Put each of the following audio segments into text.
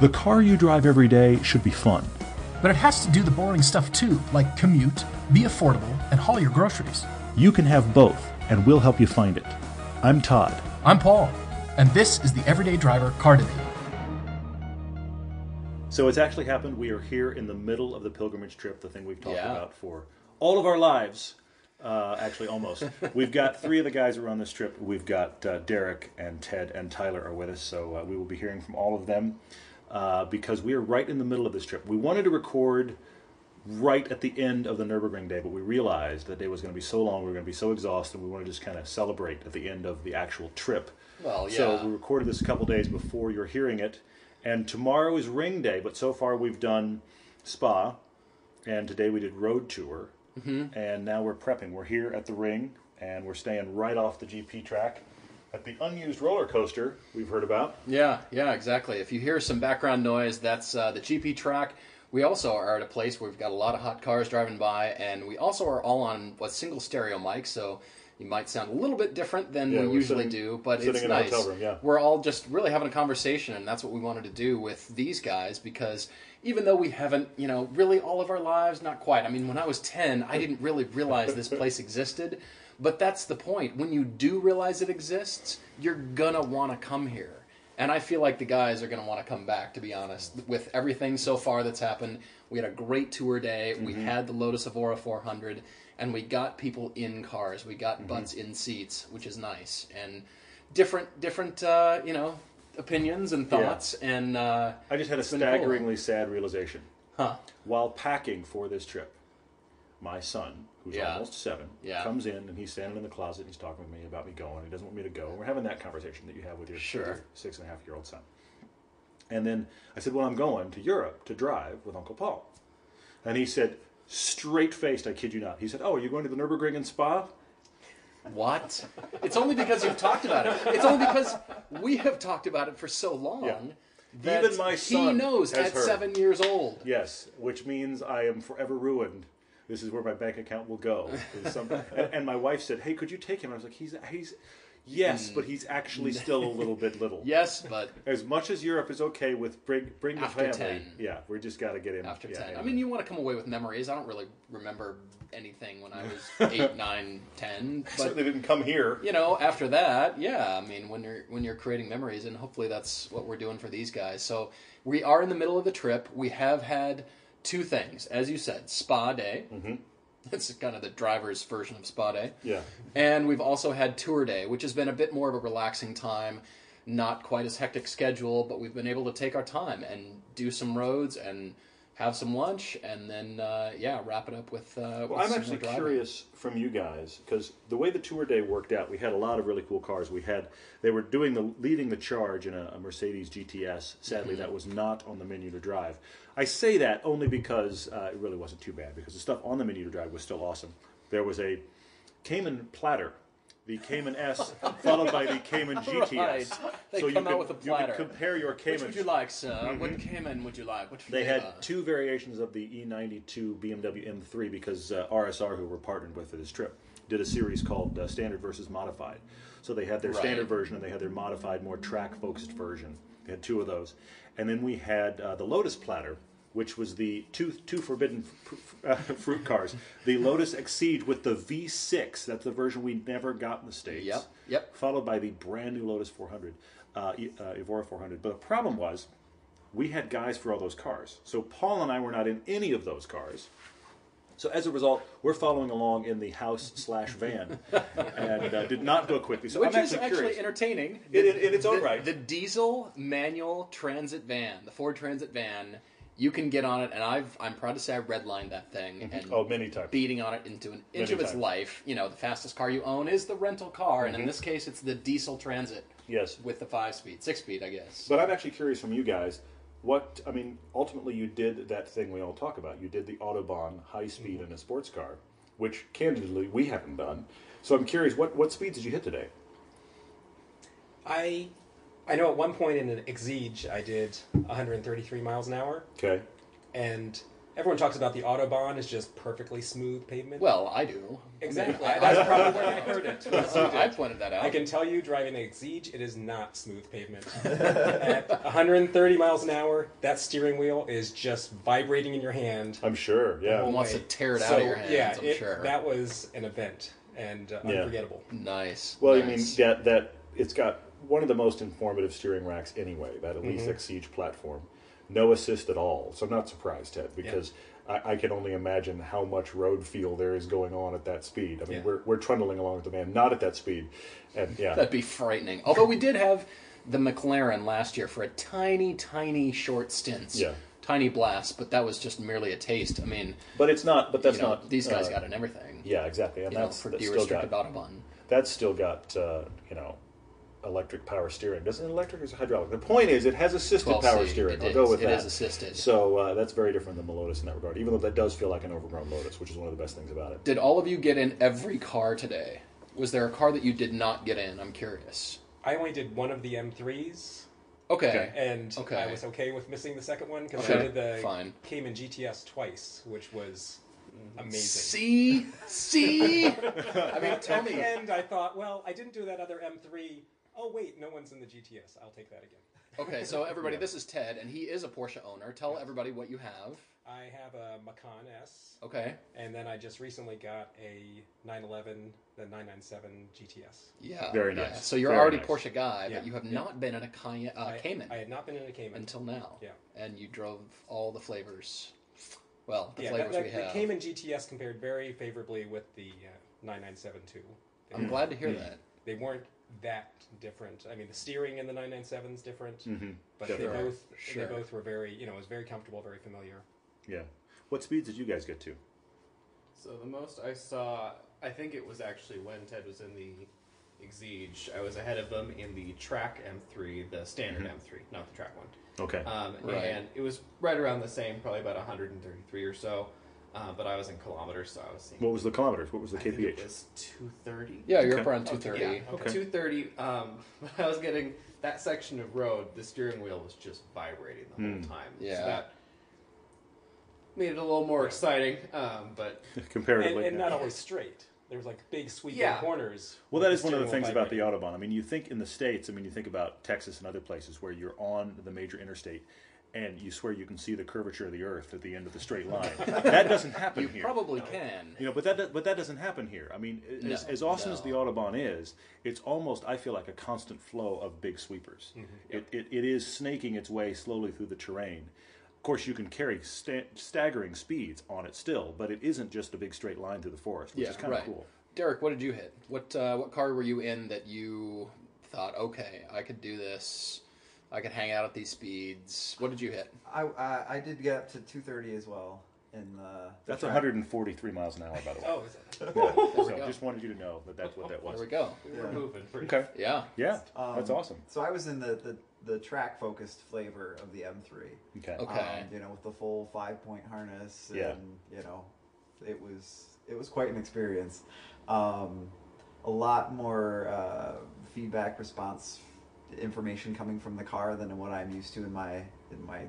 The car you drive every day should be fun. But it has to do the boring stuff too, like commute, be affordable, and haul your groceries. You can have both, and we'll help you find it. I'm Todd. I'm Paul, and this is the Everyday Driver Car Debate. So it's actually happened. We are here in the middle of the pilgrimage trip, the thing we've talked Yeah. about for all of our lives. Uh, actually, almost. We've got three of the guys who are on this trip. We've got uh, Derek and Ted and Tyler are with us, so uh, we will be hearing from all of them uh, because we are right in the middle of this trip. We wanted to record right at the end of the Nurburgring day, but we realized that day was going to be so long, we were going to be so exhausted, we want to just kind of celebrate at the end of the actual trip. Well, yeah. So we recorded this a couple days before you're hearing it, and tomorrow is Ring Day. But so far we've done Spa, and today we did Road Tour, Mm-hmm. and now we're prepping. We're here at the Ring, and we're staying right off the GP track at the unused roller coaster we've heard about. Yeah, yeah, exactly. If you hear some background noise, that's uh, the GP track. We also are at a place where we've got a lot of hot cars driving by, and we also are all on a single stereo mic, so you might sound a little bit different than Yeah, we usually sitting- do, but it's nice. hotel room, yeah. We're all just really having a conversation, and that's what we wanted to do with these guys because even though we haven't, you know, really all of our lives, not quite. I mean, when I was 10, I didn't really realize this place existed, but that's the point. When you do realize it exists, you're gonna want to come here. And I feel like the guys are going to want to come back, to be honest. With everything so far that's happened, we had a great tour day. We had the Lotus Evora 400, and we got people in cars. We got butts in seats, which is nice. And different, different, uh, you know, opinions and thoughts. And uh, I just had a It's cool. staggeringly sad realization. huh, While packing for this trip, my son, who's Yeah. almost seven, Yeah. comes in and he's standing in the closet and he's talking with me about me going. He doesn't want me to go. We're having that conversation that you have with your, Sure. six and a half year old son. And then I said, Well, I'm going to Europe to drive with Uncle Paul. And he said, straight faced, I kid you not, he said, Oh, are you going to the Nürburgring and Spa? what? it's only because you've talked about it. It's only because we have talked about it for so long. Yeah. That Even my son he knows at heard. seven years old. Yes, which means I am forever ruined. This is where my bank account will go. some- and, my wife said, "Hey, could you take him?" I was like, "He's he's yes, but he's mm. actually still a little bit little." Yes, but As much as Europe is okay with bring bring the After family, 10. yeah, we just got to get him after yeah, 10. I anyway. mean, you want to come away with memories. I don't really remember anything when I was 8, 9, 10. But, certainly didn't come here. you know, after that, yeah, I mean, when you're when you're creating memories, and hopefully that's what we're doing for these guys. So we are in the middle of the trip. We have had two things, as you said, spa day. Mm-hmm. It's kind of the driver's version of spa day. Yeah, And we've also had tour day, which has been a bit more of a relaxing time, not quite as hectic schedule, but we've been able to take our time and do some roads and have some lunch, and then uh, yeah, wrap it up with. Uh, Well, with I'm actually curious from you guys because the way the tour day worked out, we had a lot of really cool cars. We had they were doing the leading the charge in a, a Mercedes GTS. Sadly, Mm-hmm. that was not on the menu to drive. I say that only because uh, it really wasn't too bad because the stuff on the menu to drive was still awesome. There was a Cayman Platter. The Cayman S, followed by the Cayman GTS. Right. They so come you out could, with a you could platter. compare your Which Cayman. would you like, sir? What Cayman would you like? Mm-hmm. They flavor? had two variations of the E92 BMW M3 because uh, RSR, who were partnered with for this trip, did a series called uh, Standard versus Modified. So they had their Right. standard version and they had their modified, more track-focused version. They had two of those, and then we had uh, the Lotus Platter, which was the two two forbidden uh, fruit cars. The Lotus Exige with the V6. That's the version we never got in the states. Yep, yep. Followed by the brand new Lotus 400, uh, uh, Evora 400. But the problem was we had guys for all those cars. So Paul and I were not in any of those cars. So as a result, we're following along in the house slash van, and uh, did not go quickly. So Which I'm is actually, entertaining. In- in- in its own the, right. The diesel manual transit van, the Ford Transit van, you can get on it, and I've I'm proud to say I redlined that thing and oh, many times. beating on it into an inch Many of its times. life. You know, the fastest car you own is the rental car, Mm-hmm. and in this case, it's the diesel transit Yes, with the five speed, six speed, I guess. but I'm actually curious from you guys. What I mean, ultimately, you did that thing we all talk about. You did the autobahn high speed in a sports car, which candidly we haven't done. So I'm curious, what what speeds did you hit today? I I know at one point in an Exige I did 133 miles an hour, Okay. and everyone talks about the autobahn is just perfectly smooth pavement. Well, I do. exactly. I, That's probably where I heard it. I, I pointed that out. I can tell you, driving the Exige, it is not smooth pavement. At 130 miles an hour, that steering wheel is just vibrating in your hand. I'm sure. Yeah. Who wants to tear it out of your hands, Yeah, I'm it- sure. that was an event and uh, Yeah. unforgettable. nice. Well, nice. I mean that that it's got one of the most informative steering racks anyway. That Elise Mm-hmm. Exige platform, no assist at all. So I'm not surprised, Ted, because I, I can only imagine how much road feel there is going on at that speed. I mean, Yeah. we're we're trundling along with the man, not at that speed, and yeah, That'd be frightening. Although we did have the McLaren last year for a tiny, tiny short stints. Yeah. Tiny blast, but that was just merely a taste. I mean, but it's not. But that's you know, not. these guys uh, got in everything. Yeah, exactly, and You know, that's, for that's the still got autobahn. that's still got uh, you know electric power steering. Doesn't it electric or is it hydraulic? The point is, it has assisted 12C, power steering. it I'll is. go with It that. is assisted. So uh, that's very different than the Lotus in that regard. Even though that does feel like an overgrown Lotus, which is one of the best things about it. Did all of you get in every car today? Was there a car that you did not get in? I'm curious. I only did one of the M3s, Okay. and Okay. I was okay with missing the second one because Okay, I did the fine. Cayman GTS twice, which was amazing. See, see. I mean, tell At the end, I thought, well, I didn't do that other M3. Oh wait, no one's in the GTS. I'll take that again. Okay, so everybody, this is Ted, and he is a Porsche owner. Tell everybody what you have. I have a Macan S, Okay. and then I just recently got a 911, the 997 GTS. Yeah. Very yeah. nice. So you're Very already nice. Porsche guy, Yeah, but you have yeah. not been in a Cayenne, uh, I, Cayman I had not been in a Cayman. until now. Yeah. And you drove all the flavors. Well, the yeah, flavors that, we that, the have. Cayman GTS compared very favorably with the uh, 997 too. They, I'm glad to hear that. they weren't that different. I mean, the steering in the 997 is different, Mm-hmm. but Sure, they both sure. they both were very you know it was very comfortable, very familiar. Yeah. What speeds did you guys get to? So the most I saw, I think it was actually when Ted was in the Exige. I was ahead of him in the track M3, the standard M3, not the track one. Okay. Um, Right. And it was right around the same, probably about 133 or so. Uh, but I was in kilometers, so I was seeing. what was the kilometers? What was the I think KPH? it was 230. Yeah, you're Okay. up around 230. Yeah, Okay. 230. Um, but I was getting that section of road. The steering wheel was just vibrating the Hmm. whole time. Yeah. So that made it a little more exciting. Um, but And, Comparatively. and not always straight. There was like big sweeping Yeah. corners. Well, with that is one of the steering things wheel about the vibrating. Autobahn. I mean, you think in the States, I mean, you think about Texas and other places where you're on the major interstate and you swear you can see the curvature of the earth at the end of the straight line. that doesn't happen You here. probably can. You know, but that but that doesn't happen here. I mean, as, No, as awesome as the no. autobahn is, it's almost I feel like a constant flow of big sweepers. It, it, it is snaking its way slowly through the terrain. Of course, you can carry sta- staggering speeds on it still, but it isn't just a big straight line through the forest, which Yeah, is kind of right. cool. Derek, what did you hit? What uh, what car were you in that you thought, okay, I could do this. I could hang out at these speeds. What did you hit? I, I I did get up to 230 as well. In the, the That's track. 143 miles an hour, by the way. Oh, is it? Yeah, so just wanted you to know that that's what that was. There we go. we were Yeah. moving pretty Okay. Yeah. Yeah, Um, that's awesome. So I was in the, the, the track focused flavor of the M3. Okay. Okay. Um, you know, with the full five point harness. Yeah. You know, it was it was quite an experience. Um, a lot more uh, feedback response information coming from the car than what I'm used to in my in my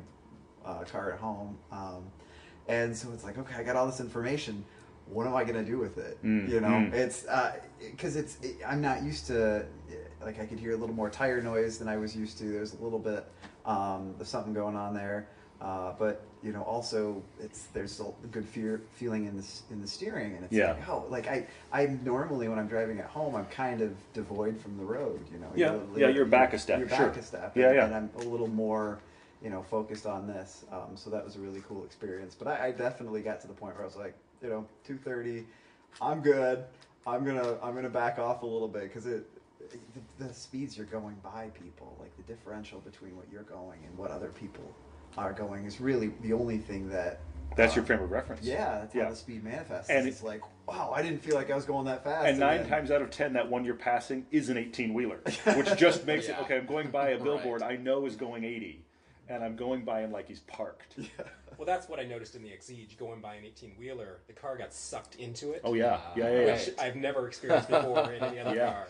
uh, car at home. Um, and so it's like, okay, I got all this information. What am I gonna do with it? Mm, you know, mm. it's because it's it, I'm not used to like I could hear a little more tire noise than I was used to. There's a little bit um, of something going on there, uh, but you know, also it's there's a good fear feeling in the in the steering, and it's Yeah. like oh, like I I normally when I'm driving at home, I'm kind of devoid from the road. You know, Yeah, yeah, you're back a step, You're sure. back a step. Yeah, and, yeah. And I'm a little more. You know, focused on this, um, so that was a really cool experience. But I, I definitely got to the point where I was like, you know, two thirty, I'm good. I'm gonna I'm gonna back off a little bit because it the, the speeds you're going by people like the differential between what you're going and what other people are going is really the only thing that That's your um, frame of reference. yeah that's Yeah. how the speed manifests And it's it- like wow I didn't feel like I was going that fast And nine then- times out of ten, that one you're passing is an 18 wheeler, which just makes it okay. I'm going by a Right. billboard I know is going 80, and I'm going by him like he's parked. Well, that's what I noticed in the Exige going by an 18 wheeler. The car got sucked into it. Oh yeah, yeah, yeah. yeah. Right. Which I've never experienced before in any other Yeah. car.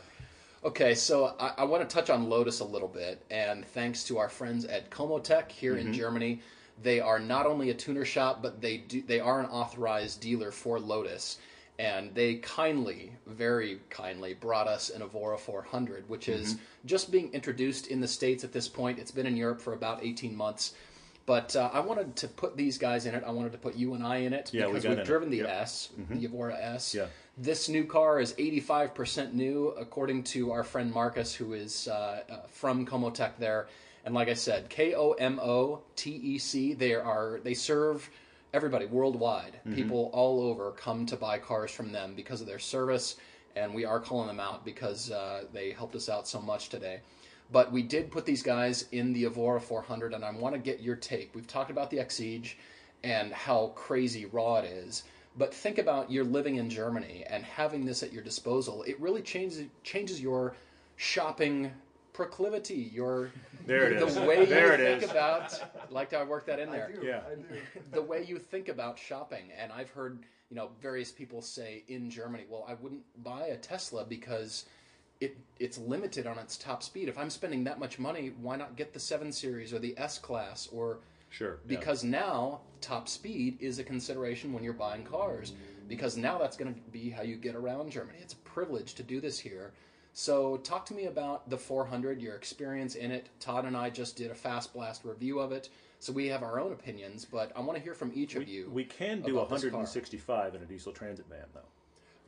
Okay, so I, I want to touch on Lotus a little bit, and thanks to our friends at Komotec here Mm-hmm. in Germany, They are not only a tuner shop, but they do they are an authorized dealer for Lotus, and they kindly, very kindly, brought us an Evora 400, which is just being introduced in the states at this point. It's been in Europe for about 18 months. But uh, I wanted to put these guys in it. I wanted to put you and I in it Yeah, we because got we've in it. driven the Yep. S, the Evora S. Yeah. This new car is 85% new, according to our friend Marcus, who is uh, uh, from Komotec there. And like I said, K O M O T E C. They are they serve everybody worldwide. People all over come to buy cars from them because of their service, and we are calling them out because uh, they helped us out so much today. But we did put these guys in the Evora 400, and I want to get your take. We've talked about the Exige and how crazy raw it is. But think about you're living in Germany and having this at your disposal. It really changes changes your shopping proclivity. Your There it the is. way There you it think is. about. Like how I worked that in there I do. Yeah. I do. the way you think about shopping. And I've heard, you know, various people say in Germany, well, I wouldn't buy a Tesla because it it's limited on its top speed. If I'm spending that much money, why not get the 7 Series or the S Class or Sure. yeah. because now top speed is a consideration when you're buying cars because now that's going to be how you get around Germany. It's a privilege to do this here. So talk to me about the 400, your experience in it. Todd and I just did a fast blast review of it, so we have our own opinions. But I want to hear from each of you. we can do about this car. 165 in a diesel transit van, though.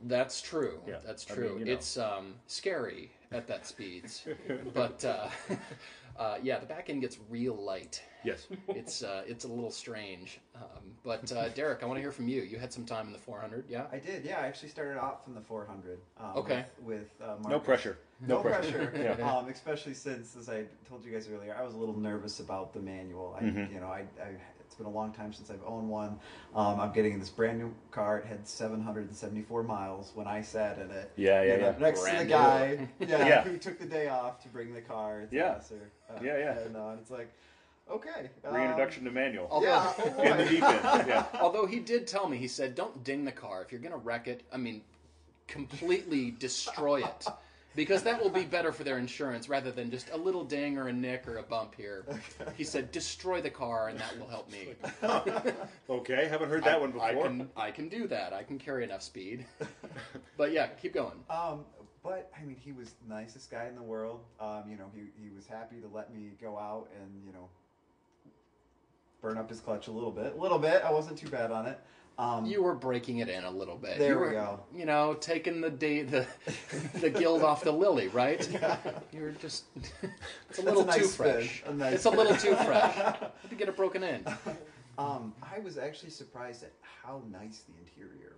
That's true. Yeah, That's I true. mean, you know. It's um, scary at that speeds, but uh, uh, yeah, the back end gets real light. Yes. It's uh, it's a little strange. Um, but uh, Derek, I want to hear from you. You had some time in the 400, yeah? I did, yeah. I actually started off from the 400. Um, Okay. With, with uh, No pressure. No, pressure. Yeah. um, especially since, as I told you guys earlier, I was a little nervous about the manual. I, Mm-hmm. you know, I, I, it's been a long time since I've owned one. Um, I'm getting this brand new car. It had 774 miles when I sat in it. Yeah, yeah, You know, yeah. Next Brand to the guy, yeah, Yeah. who took the day off to bring the car. It's Yeah. Nasser. Uh, Yeah, yeah. And, uh, it's like, okay. um, Reintroduction to manual. Although- Yeah. oh in the deep end. Yeah. Although he did tell me, he said, "Don't ding the car. If you're going to wreck it, I mean, completely destroy it." Because that will be better for their insurance rather than just a little ding or a nick or a bump here. He said, destroy the car and that will help me. Okay, haven't heard that one before. I can I can do that. I can carry enough speed. But yeah, keep going. Um, but I mean, he was the nicest guy in the world. Um, you know, he he was happy to let me go out and you know burn up his clutch a little bit. A little bit. I wasn't too bad on it. Um, You were breaking it in a little bit. There you we go. You know, taking the day the the gild off the lily, right? You're just it's a little a nice too spin. fresh. A nice it's a little too fresh. Had to get it broken in. Um, I was actually surprised at how nice the interior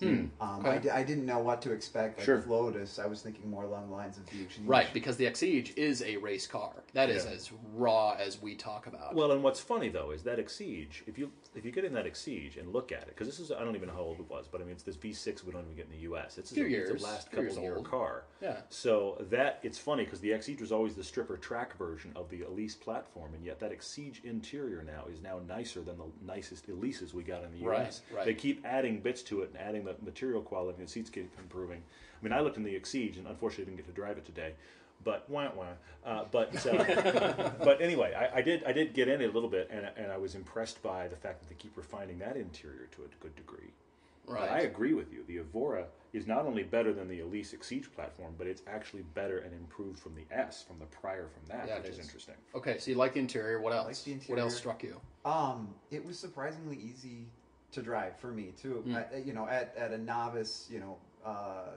was. Hmm. Um, Okay. I, didn't know what to expect. Like Sure. with Lotus, I was thinking more along the lines of the Exige. Right, because the Exige is a race car. That is Yeah. as raw as we talk about. Well, and what's funny though is that Exige. If you if you get in that Exige and look at it, because this is I don't even know how old it was, but I mean it's this V6 we don't even get in the U.S. It's, Few a, years, it's a last few years couple year old. car. Yeah. So that it's funny because the Exige was always the stripper track version of the Elise platform, and yet that Exige interior now is now nicer than the nicest Elises we got in the Right, U.S. right. They keep adding bits to it and adding the material quality, and the seats keep improving. I mean, I looked in the Exige, and unfortunately didn't get to drive it today. But wah wah. Uh, but uh, but anyway, I, I did I did get in it a little bit, and and I was impressed by the fact that they keep refining that interior to a good degree. But I agree with you. The Evora is not only better than the Elise Exige platform, but it's actually better and improved from the S, from the prior from that, Yeah, which is is. interesting. Okay, so you like the interior. What else? the What else struck you? Um, it was surprisingly easy to drive for me too. Hmm. I, you know, at, at a novice, you know, uh,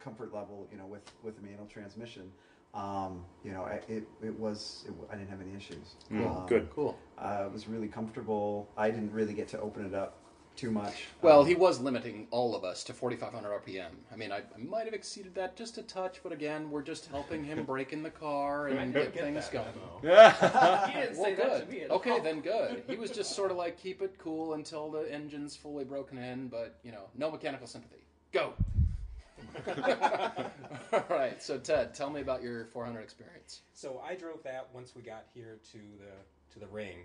comfort level, you know, with with a manual transmission, um, you know, I- it it was it, I didn't have any issues. Mm, Um, good. Cool. Uh, it was really comfortable. I didn't really get to open it up too much. Well, Um, he was limiting all of us to 4,500 RPM. I mean, I, I might have exceeded that just a touch, but again, we're just helping him break in the car and get, Get things going. Yeah. He didn't Well, say that to good. me at Okay, all. then good. He was just sort of like keep it cool until the engine's fully broken in, but you know, no mechanical sympathy. Go. all right. So Ted, tell me about your 400 experience. So I drove that once we got here to the to the ring,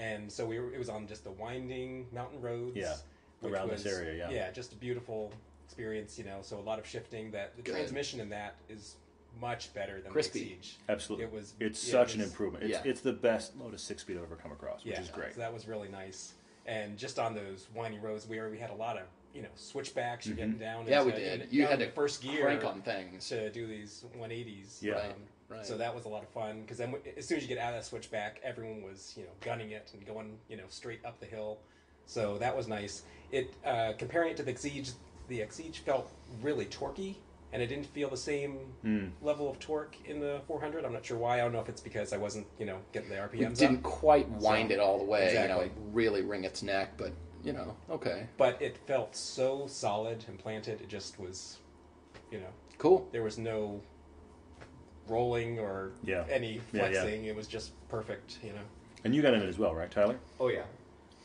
and so we were, it was on just the winding mountain roads. Yeah, which around this area, yeah. yeah, just a beautiful experience. You know, so a lot of shifting. That the Good. transmission in that is much better than Crispy. the Exige. Absolutely, It was. It's it such an was- improvement. It's, Yeah. it's the best Lotus six speed I've ever come across, which Yeah, is great. so that was really nice. And just on those winding roads where we had a lot of you know switchbacks, you're getting mm-hmm. down. Yeah, we did. You had to to first gear crank on things. to do these 180s. Yeah. Right, right. So that was a lot of fun because then as soon as you get out of that switchback, everyone was you know gunning it and going you know straight up the hill. So that was nice. It uh, comparing it to the Exige, the Exige felt really torquey, and it didn't feel the same Hmm. level of torque in the 400. I'm not sure why. I don't know if it's because I wasn't you know getting the It RPMs didn't up. quite wind So- it all the way, you know, Exactly. really wring its neck, but you know, okay, but it felt so solid and planted. It just was, you know, cool. there was no rolling or Yeah. any Yeah, yeah. flexing. It was just perfect, you know. And you got in it as well, right, Tyler? Oh yeah,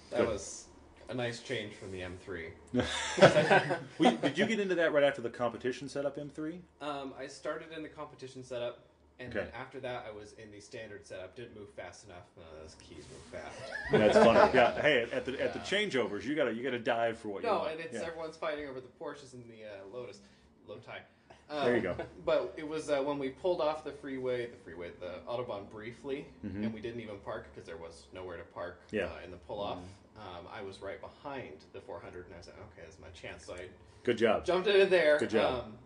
that Good. was a nice change from the M3. Well, did you get into that right after the competition setup M3? Um, I started in the competition setup, and Okay. then after that, I was in the standard setup. Didn't move fast enough. None of those keys move fast. That's funny. Yeah. Hey, at the at the changeovers, you gotta you gotta dive for what you no, want. and it's Yeah. everyone's fighting over the Porsches and the uh, Lotus, low tie. Um, There you go. But it was uh, when we pulled off the freeway, the freeway, the autobahn briefly, Mhm. and we didn't even park because there was nowhere to park Yeah. uh, in the pull off. Um, I was right behind the 400, and I was like, okay, this is my chance. So I Good job. jumped in there. Good job. Um,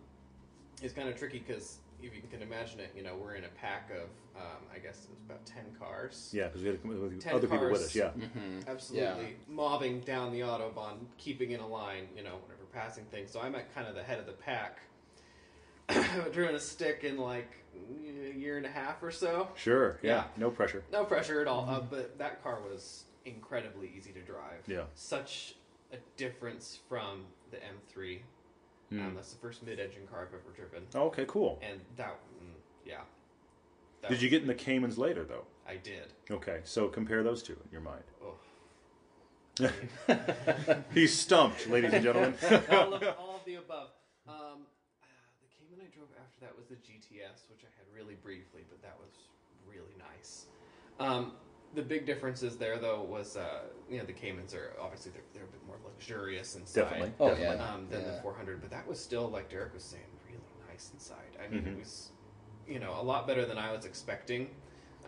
it's kind of tricky because if you can imagine it, you know, we're in a pack of, um, I guess it was about 10 cars. Yeah, because we had with Ten other people with us. Yeah. Mm-hmm. Absolutely mobbing down the autobahn, keeping in a line, you know, whenever passing things. So I'm at kind of the head of the pack. I've driven a stick in like a year and a half or so. Sure. Yeah. Yeah. No pressure. No pressure at all. Uh, but that car was incredibly easy to drive. Yeah. Such a difference from the M3. Hmm. Um, that's the first mid-engine car I've ever driven, Oh, okay. Cool. and that, mm, yeah. That Did you get in the Caymans later though? I did. Okay. So compare those two in your mind. Oh. He's stumped, ladies and gentlemen. all, of, all of the above. Um, uh, the Cayman I drove after that was the GTS, which I had really briefly, but that was really nice. Um, the big differences there, though, was uh, you know the Caymans are obviously they're, they're a bit more luxurious inside Definitely. Oh, definitely. yeah. um, than the 400, but that was still like Derek was saying, really nice inside. I mean, Mhm. it was you know a lot better than I was expecting.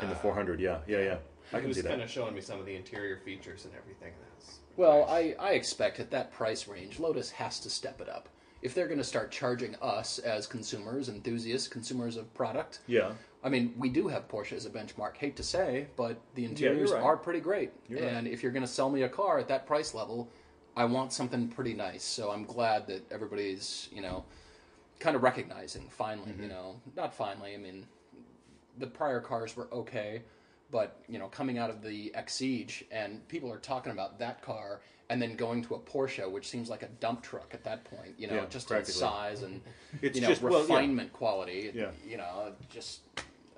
In the Uh, 400, yeah, yeah, yeah. I he can was see that. kind of showing me some of the interior features and everything. and That's Well, nice. I, I expect at that price range, Lotus has to step it up. If they're going to start charging us as consumers, enthusiasts, consumers of product, Yeah. I mean, we do have Porsche as a benchmark. Hate to say, but the interiors right. are pretty great. You're and if you're going to sell me a car at that price level, I want something pretty nice. So I'm glad that everybody's, you know, kind of recognizing finally, Mm-hmm. you know, not finally. I mean, the prior cars were okay, but you know, coming out of the Exige and people are talking about that car and then going to a Porsche, which seems like a dump truck at that point. You know, Yeah, just in size and It's you know just- well, yeah. refinement quality. Yeah. You know, just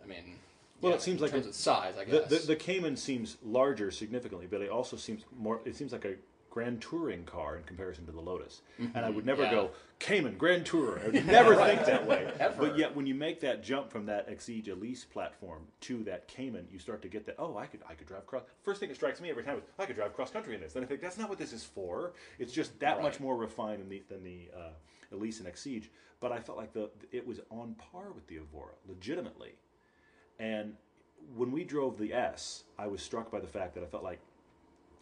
I mean. Well, yeah, it seems in like terms a- of size, I The, guess. the the Cayman seems larger significantly, but it also seems more. It seems like a Grand Touring car in comparison to the Lotus. And I would never Mm-hmm. Yeah. go Cayman Grand Tourer. I would never think that way. But yet, when you make that jump from that Exige Elise platform to that Cayman, you start to get that. Oh, I could I could drive cross. First thing that strikes me every time is I could drive cross country in this. Then I think that's not what this is for. It's just that much more refined than the than the uh, Elise and Exige. But I felt like the it was on par with the Evora, legitimately. And when we drove the S, I was struck by the fact that I felt like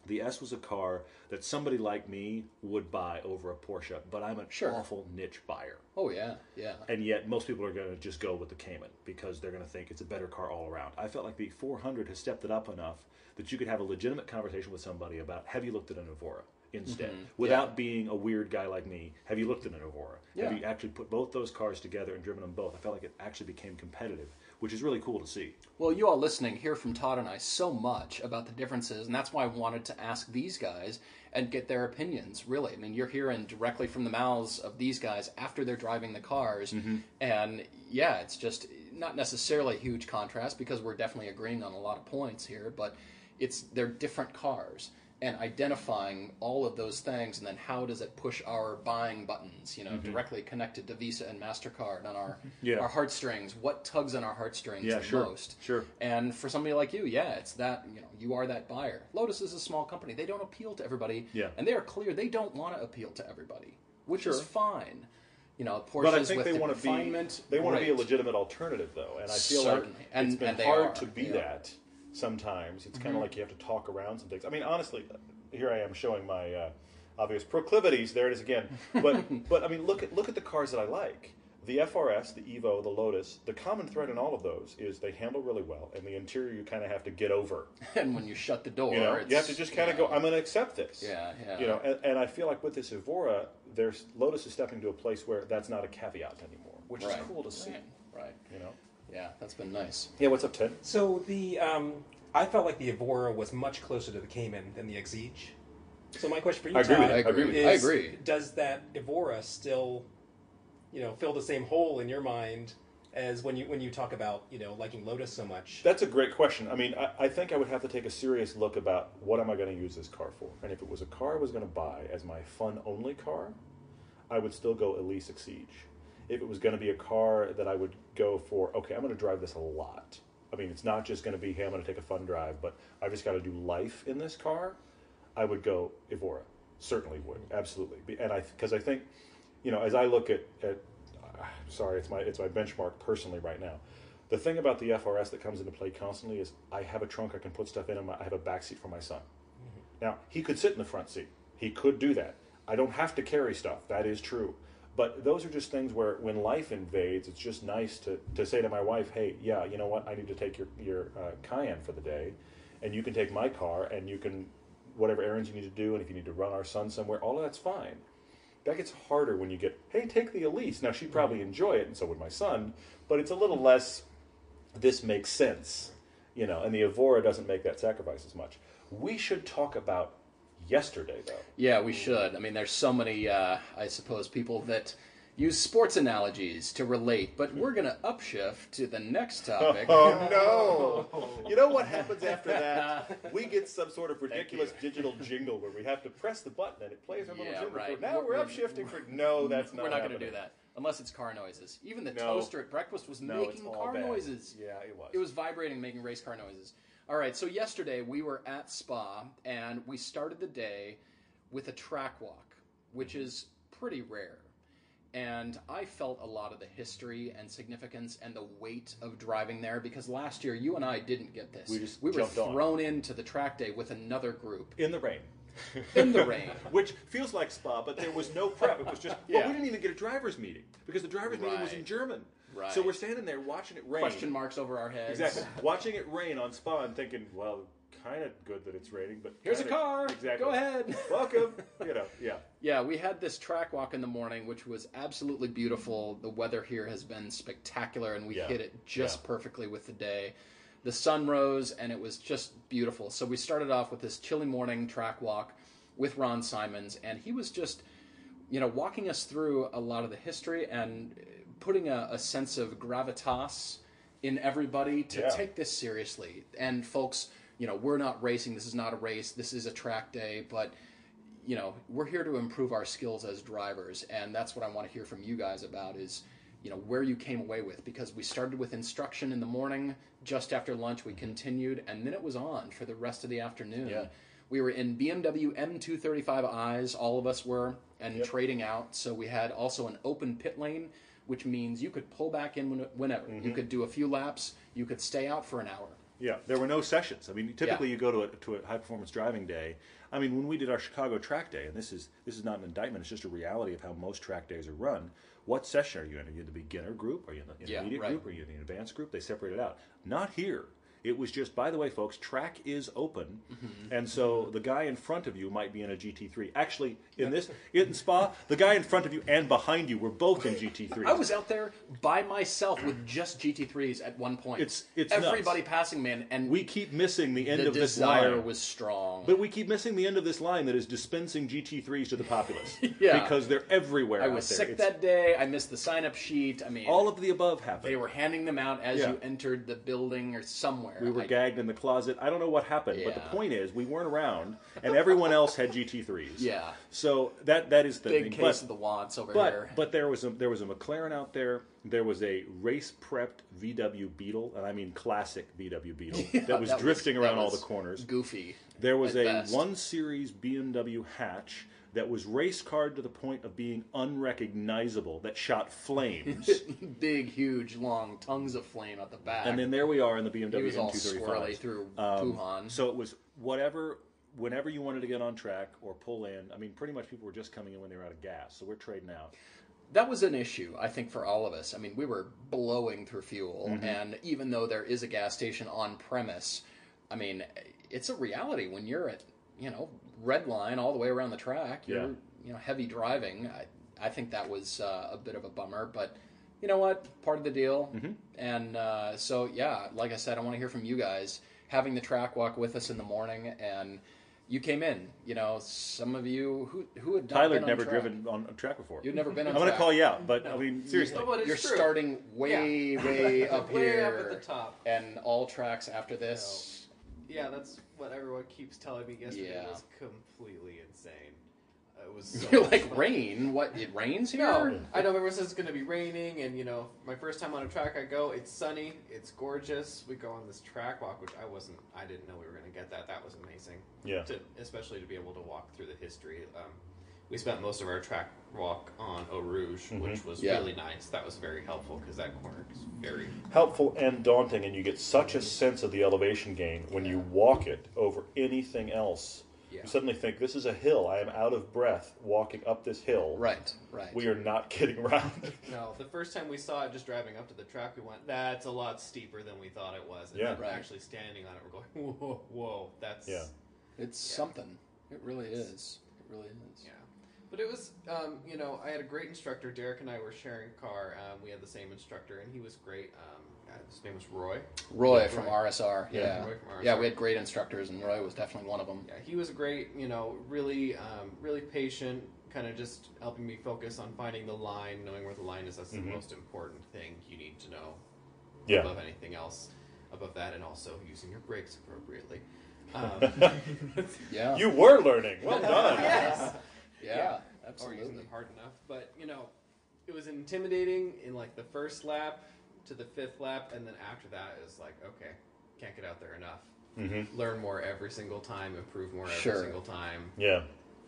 the S was a car that somebody like me would buy over a Porsche, but I'm an Sure. awful niche buyer. oh yeah, yeah. And yet, most people are going to just go with the Cayman because they're going to think it's a better car all around. I felt like the 400 has stepped it up enough that you could have a legitimate conversation with somebody about have you looked at an Evora instead, mm-hmm. without being a weird guy like me. Have you looked at an Evora? Yeah. Have you actually put both those cars together and driven them both? I felt like it actually became competitive, which is really cool to see. Well, you all listening hear from Todd and I so much about the differences, and that's why I wanted to ask these guys and get their opinions. Really, I mean, you're hearing directly from the mouths of these guys after they're driving the cars, mm-hmm. and yeah, it's just not necessarily a huge contrast because we're definitely agreeing on a lot of points here, but it's they're different cars. And identifying all of those things, and then how does it push our buying buttons? You know, directly connected to Visa and Mastercard on our Yeah. our heartstrings. What tugs on our heartstrings Yeah, the sure, most? sure. And for somebody like you, yeah, it's that you know you are that buyer. Lotus is a small company; they don't appeal to everybody. Yeah. and they are clear they don't want to appeal to everybody, which is fine. you know Porsches But I think with they the want to be they want to be a legitimate alternative though, and I feel Certainly. like And- it's been hard are, to be. Mm-hmm. Sometimes. It's kind of like you have to talk around some things. I mean, honestly, here I am showing my uh, obvious proclivities. There it is again. But but I mean, look at look at the cars that I like. The FRS, the Evo, the Lotus. The common thread in all of those is they handle really well, and the interior you kind of have to get over. and when you shut the door, You know, it's, you have to just kind of you go. I'm going to accept this. Yeah, yeah. You know, and, and I feel like with this Evora, there's Lotus is stepping to a place where that's not a caveat anymore, which right. is cool to see. Right. right. You know. Yeah, that's been nice. Yeah. What's up, Ted? So the um, I felt like the Evora was much closer to the Cayman than the Exige. So my question for you, I agree Todd, that. I agree is. I agree. Does that Evora still, you know, fill the same hole in your mind as when you when you talk about you know liking Lotus so much? That's a great question. I mean, I, I think I would have to take a serious look about what am I going to use this car for, and if it was a car I was going to buy as my fun only car, I would still go Elise Exige. If it was going to be a car that I would go for, okay, I'm going to drive this a lot. I mean, it's not just going to be, hey, I'm going to take a fun drive, but I've just got to do life in this car. I would go Evora. Certainly would, absolutely. And I, because I think, you know, as I look at, at uh, sorry, it's my it's my benchmark personally right now. The thing about the FRS that comes into play constantly is I have a trunk I can put stuff in, and I have a back seat for my son. Now he could sit in the front seat. He could do that. I don't have to carry stuff. That is true. But those are just things where, when life invades, it's just nice to, to say to my wife, "Hey, yeah, you know what? I need to take your your uh, Cayenne for the day, and you can take my car, and you can whatever errands you need to do, and if you need to run our son somewhere, all of that's fine." That gets harder when you get, "Hey, take the Elise." Now she'd probably enjoy it, and so would my son, but it's a little less. This makes sense, you know, and the Evora doesn't make that sacrifice as much. We should talk about yesterday, though. Yeah, we should. I mean, there's so many, uh, I suppose, people that use sports analogies to relate, but we're going to upshift to the next topic. Oh no! You know what happens after that? We get some sort of ridiculous digital jingle where we have to press the button and it plays our little Yeah, jingle. right. Now we're, We're- upshifting for. No, that's not. We're not going to do that unless it's car noises. Even the No. toaster at breakfast was No, making car bad. noises. Yeah, it was. It was vibrating, making race car noises. All right, so yesterday we were at Spa and we started the day with a track walk, which is pretty rare. And I felt a lot of the history and significance and the weight of driving there because last year you and I didn't get this. We just we were jumped on. thrown into the track day with another group in the rain. in the rain. Which feels like spa, but there was no prep. It was just well, Yeah. we didn't even get a driver's meeting because the driver's meeting was in Right. German. Right. So we're standing there watching it rain. Question marks over our heads. Exactly. Watching it rain on spa and thinking, well, kind of good that it's raining, but Here's a kinda- car. Exactly. Go ahead. Welcome. You know. Yeah. Yeah, we had this track walk in the morning, which was absolutely beautiful. The weather here has been spectacular, and we Yeah. hit it just Yeah. perfectly with the day. The sun rose, and it was just beautiful. So we started off with this chilly morning track walk with Ron Simons, and he was just, you know, walking us through a lot of the history and putting a, a sense of gravitas in everybody to Yeah. take this seriously. And folks, you know, we're not racing. This is not a race. This is a track day, but you know, we're here to improve our skills as drivers, and that's what I want to hear from you guys about is, you know, where you came away with because we started with instruction in the morning, just after lunch we continued, and then it was on for the rest of the afternoon. Yeah. We were in BMW M235i's, all of us were, and Yep. trading out. So we had also an open pit lane, which means you could pull back in whenever. Mm-hmm. You could do a few laps. You could stay out for an hour. Yeah, there were no sessions. I mean, typically Yeah. you go to a, to a high performance driving day. I mean, when we did our Chicago track day, and this is this is not an indictment; it's just a reality of how most track days are run. What session are you in? Are you in the beginner group? Are you in the Yeah, intermediate right. group? Are you in the advanced group? They separate it out. Not here. It was just, by the way, folks, track is open, Mm-hmm. and so the guy in front of you might be in a GT3. Actually, in this in Spa, the guy in front of you and behind you were both in GT3s. I was out there by myself with just GT3s at one point. It's- it's everybody nuts. passing me, and, We keep missing the end the of this desire line. was strong. But we keep missing the end of this line that is dispensing GT3s to the populace. Yeah. Because they're everywhere. I was sick It's- that day. I missed the sign up sheet. I mean, All of the above happened. they were handing them out as Yeah. you entered the building or somewhere. We were I- gagged in the closet. I don't know what happened, but the point is, we weren't around, and everyone else had GT3s. Yeah. So that that is the Big thing. case But- of the wants over But here. but there was a there was a McLaren out there. There was a race prepped VW Beetle, and I mean classic VW Beetle that was That drifting that around all was the corners. Goofy. There was a best. one series BMW hatch that was race card to the point of being unrecognizable, that shot flames. Big, huge, long tongues of flame at the back. and then there we are in the BMW he was all M235. swirly through Um, Pouhon. So it was whatever, whenever you wanted to get on track or pull in. I mean, pretty much people were just coming in when they were out of gas. So we're trading out. that was an issue, I think, for all of us. I mean, we were blowing through fuel, Mm-hmm. and even though there is a gas station on premise, I mean, it's a reality when you're at you know red line all the way around the track. You're Yeah. you know heavy driving. I, I think that was uh, a bit of a bummer, but you know what? Part of the deal. Mm-hmm. And uh, so yeah, like I said, I want to hear from you guys. Having the track walk with us in the morning and. You came in, you know. Some of you who who had Tyler been had on never track. driven on a track before. You'd never been on I'm going to call you out, but I mean, seriously. No, but it's You're true. starting way, way up Way here, up at the top. and all tracks after this. Yeah, that's what everyone keeps telling me yesterday Yeah. was completely insane. It was so You're like fun. rain. What? It rains here. No, I know. Everyone says it's going to be raining, and you know, my first time on a track, I go. It's sunny. It's gorgeous. We go on this track walk, which I wasn't. I didn't know we were going to get that. That was amazing. Yeah. To, especially to be able to walk through the history. Um, we spent most of our track walk on Eau Rouge, mm-hmm. which was Yeah. really nice. That was very helpful because that corner is very. helpful and daunting, and you get such a sense of the elevation gain when you walk it over anything else. Yeah. You suddenly think, this is a hill. I am out of breath walking up this hill. Right. Right. We are not kidding around. No, the first time we saw it just driving up to the track, we went, that's a lot steeper than we thought it was. And Yeah. then Right. actually standing on it, we're going, whoa, whoa, that's. Yeah. It's something. It really is. It really is. Yeah. But it was, um, you know, I had a great instructor. Derek and I were sharing a car. Um, we had the same instructor, and he was great. Um, uh, his name was Roy. Roy Yeah, from Roy. RSR. Yeah, Yeah. Roy from Yeah, we had great instructors, and Roy was definitely one of them. Yeah, he was great. You know, really, um, really patient. Kind of just helping me focus on finding the line, knowing where the line is. That's Mhm. the most important thing you need to know Yeah. above anything else. Above that, and also using your brakes appropriately. Um, Yeah. You were learning. Well done. yes. Yeah. or Absolutely. using them hard enough. But you know, it was intimidating in like the first lap to the fifth lap, and then after that it was like, okay, can't get out there enough. Mm-hmm. Learn more every single time, improve more every Sure. single time. Yeah.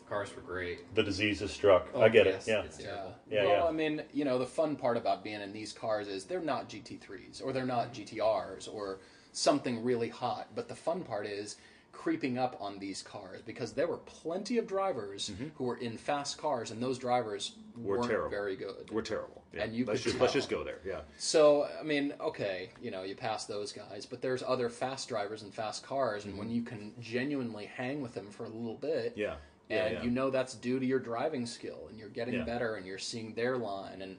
Cars were great. The disease is struck. Oh, I get yes, it. Yeah. it's Yeah. Yeah, well, yeah. I mean, you know, the fun part about being in these cars is they're not GT3s or they're not GTRs or something really hot. But the fun part is creeping up on these cars because there were plenty of drivers who were in fast cars and those drivers Mm-hmm. Weren't terrible. very good. We're terrible. Yeah. And you let's just let's just go there. Yeah. So, I mean, okay, you know, you pass those guys, but there's other fast drivers and fast cars, and when you can genuinely hang with them for a little bit, Mm-hmm. Yeah. Yeah, and yeah. you know that's due to your driving skill, and you're getting Yeah. better, and you're seeing their line, and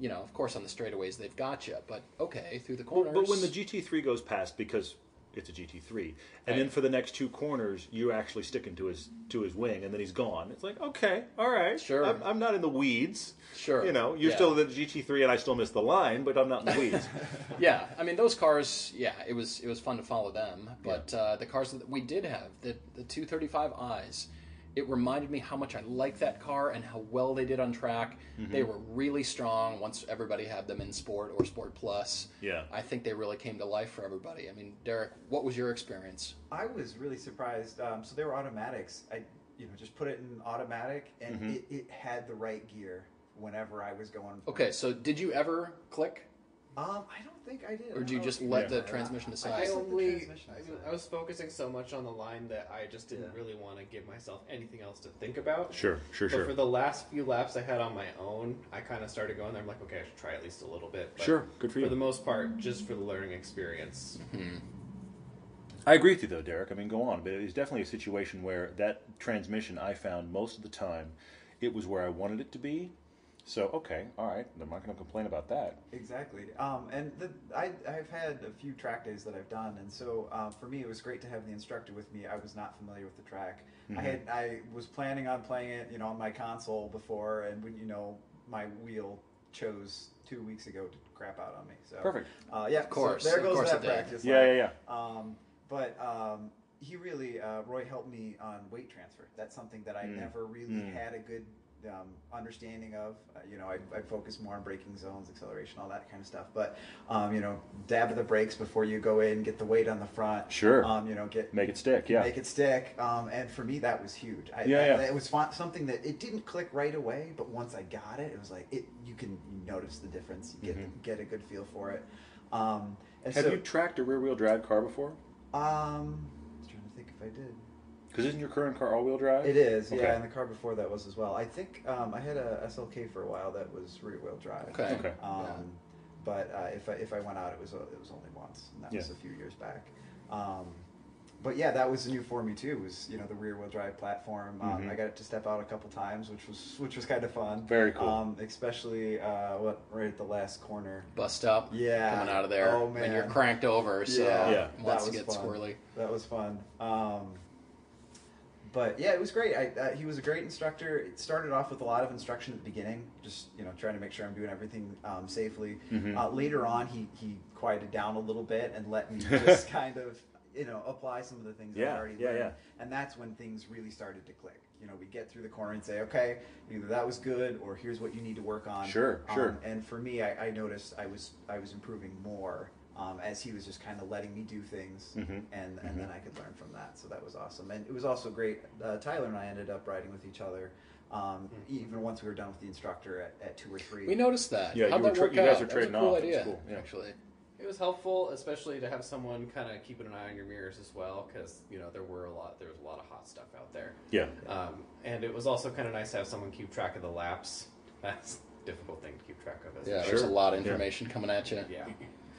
you know, of course, on the straightaways they've got you, but okay, through the corners. But when the GT3 goes past, because it's a GT3, and Right. then for the next two corners, you're actually sticking to his to his wing, and then he's gone. It's like, okay, all right, Sure. I'm, I'm not in the weeds. Sure. You know, you're Yeah. still in the GT3, and I still miss the line, but I'm not in the weeds. yeah, I mean those cars. Yeah, it was it was fun to follow them. But uh, the cars that we did have, the the 235i's, it reminded me how much I liked that car and how well they did on track. Mm-hmm. They were really strong once everybody had them in Sport or Sport Plus. Yeah. I think they really came to life for everybody. I mean, Derek, what was your experience? I was really surprised. Um, so they were automatics. I, you know, just put it in automatic, and Mm-hmm. it, it had the right gear whenever I was going. Okay, so did you ever click, Um, I don't think I did. or did you just let know. the transmission decide? just let the only, I, mean. I was focusing so much on the line that I just didn't Yeah. really want to give myself anything else to think about. sure, sure, But sure. for the last few laps I had on my own, I kind of started going there. I'm like, okay, I should try at least a little bit. But Sure, good for you. For the most part, just for the learning experience. I agree with you though, Derek. I mean, go on, but it's definitely a situation where that transmission I found most of the time, it was where I wanted it to be. So okay, all right, I'm not going to complain about that. Exactly. Um, and the, I, I've had a few track days that I've done, and so um, for me, it was great to have the instructor with me. I was not familiar with the track. I had I was planning on playing it, you know, on my console before, and when you know my wheel chose two weeks ago to crap out on me. So Perfect. Uh, yeah, Of course, So there of goes course that it did. practice. Yeah, line. yeah, yeah. Um, but um, he really, uh, Roy helped me on weight transfer. That's something that I Mm. never really Mm. had a good um, understanding of. Uh, you know, I'd, I'd focus more on braking zones, acceleration, all that kind of stuff. But um, you know, dab the brakes before you go in, get the weight on the front. Sure. Um, you know, get Make it stick. Yeah. make it stick. Um, and for me, that was huge. I, Yeah, I- yeah. It was fun, something that it didn't click right away, but once I got it, it was like it. You can notice the difference. You get get a good feel for it. Um, Mm-hmm. Have so, you tracked a rear wheel drive car before? um, I was trying to think if I did. Because isn't your current car all wheel drive? It is, Okay. yeah. And the car before that was as well. I think um, I had a SLK for a while that was rear wheel drive. Okay. Okay. Um, Yeah. But uh, if I if I went out, it was uh, it was only once, and that was a few years back. Um, but yeah, that was new for me too. Was you know the rear wheel drive platform. Um, Mhm. I got it to step out a couple times, which was which was kind of fun. Very cool. Um, especially uh, what right at the last corner. Bust up. Yeah. Coming out of there. Oh, And you're cranked over, so Yeah, Yeah. once that it was gets fun. squirrely. That was fun. Um, but yeah, it was great. I, uh, he was a great instructor. It started off with a lot of instruction at the beginning, just you know trying to make sure I'm doing everything um, safely. Mhm. Uh, later on, he he quieted down a little bit and let me just kind of you know apply some of the things Yeah, I've already yeah, learned. yeah. And that's when things really started to click. You know, we get through the corner and say, okay, either that was good or here's what you need to work on. Sure, sure. Um, and for me, I, I noticed I was I was improving more um, as he was just kind of letting me do things, Mhm, and and mhm. then I could learn from that. So that was awesome, and it was also great. Uh, Tyler and I ended up riding with each other, um, even once we were done with the instructor at, at two or three. We noticed that. Yeah, How'd you were that tra- you guys out? were That was a trading cool off. It was idea, cool, yeah. actually. It was helpful, especially to have someone kind of keeping an eye on your mirrors as well, because you know there were a lot, there was a lot of hot stuff out there, Yeah. um, and it was also kind of nice to have someone keep track of the laps. That's a difficult thing to keep track of. Isn't Yeah, it? there's a lot of Yeah. information coming at you. yeah,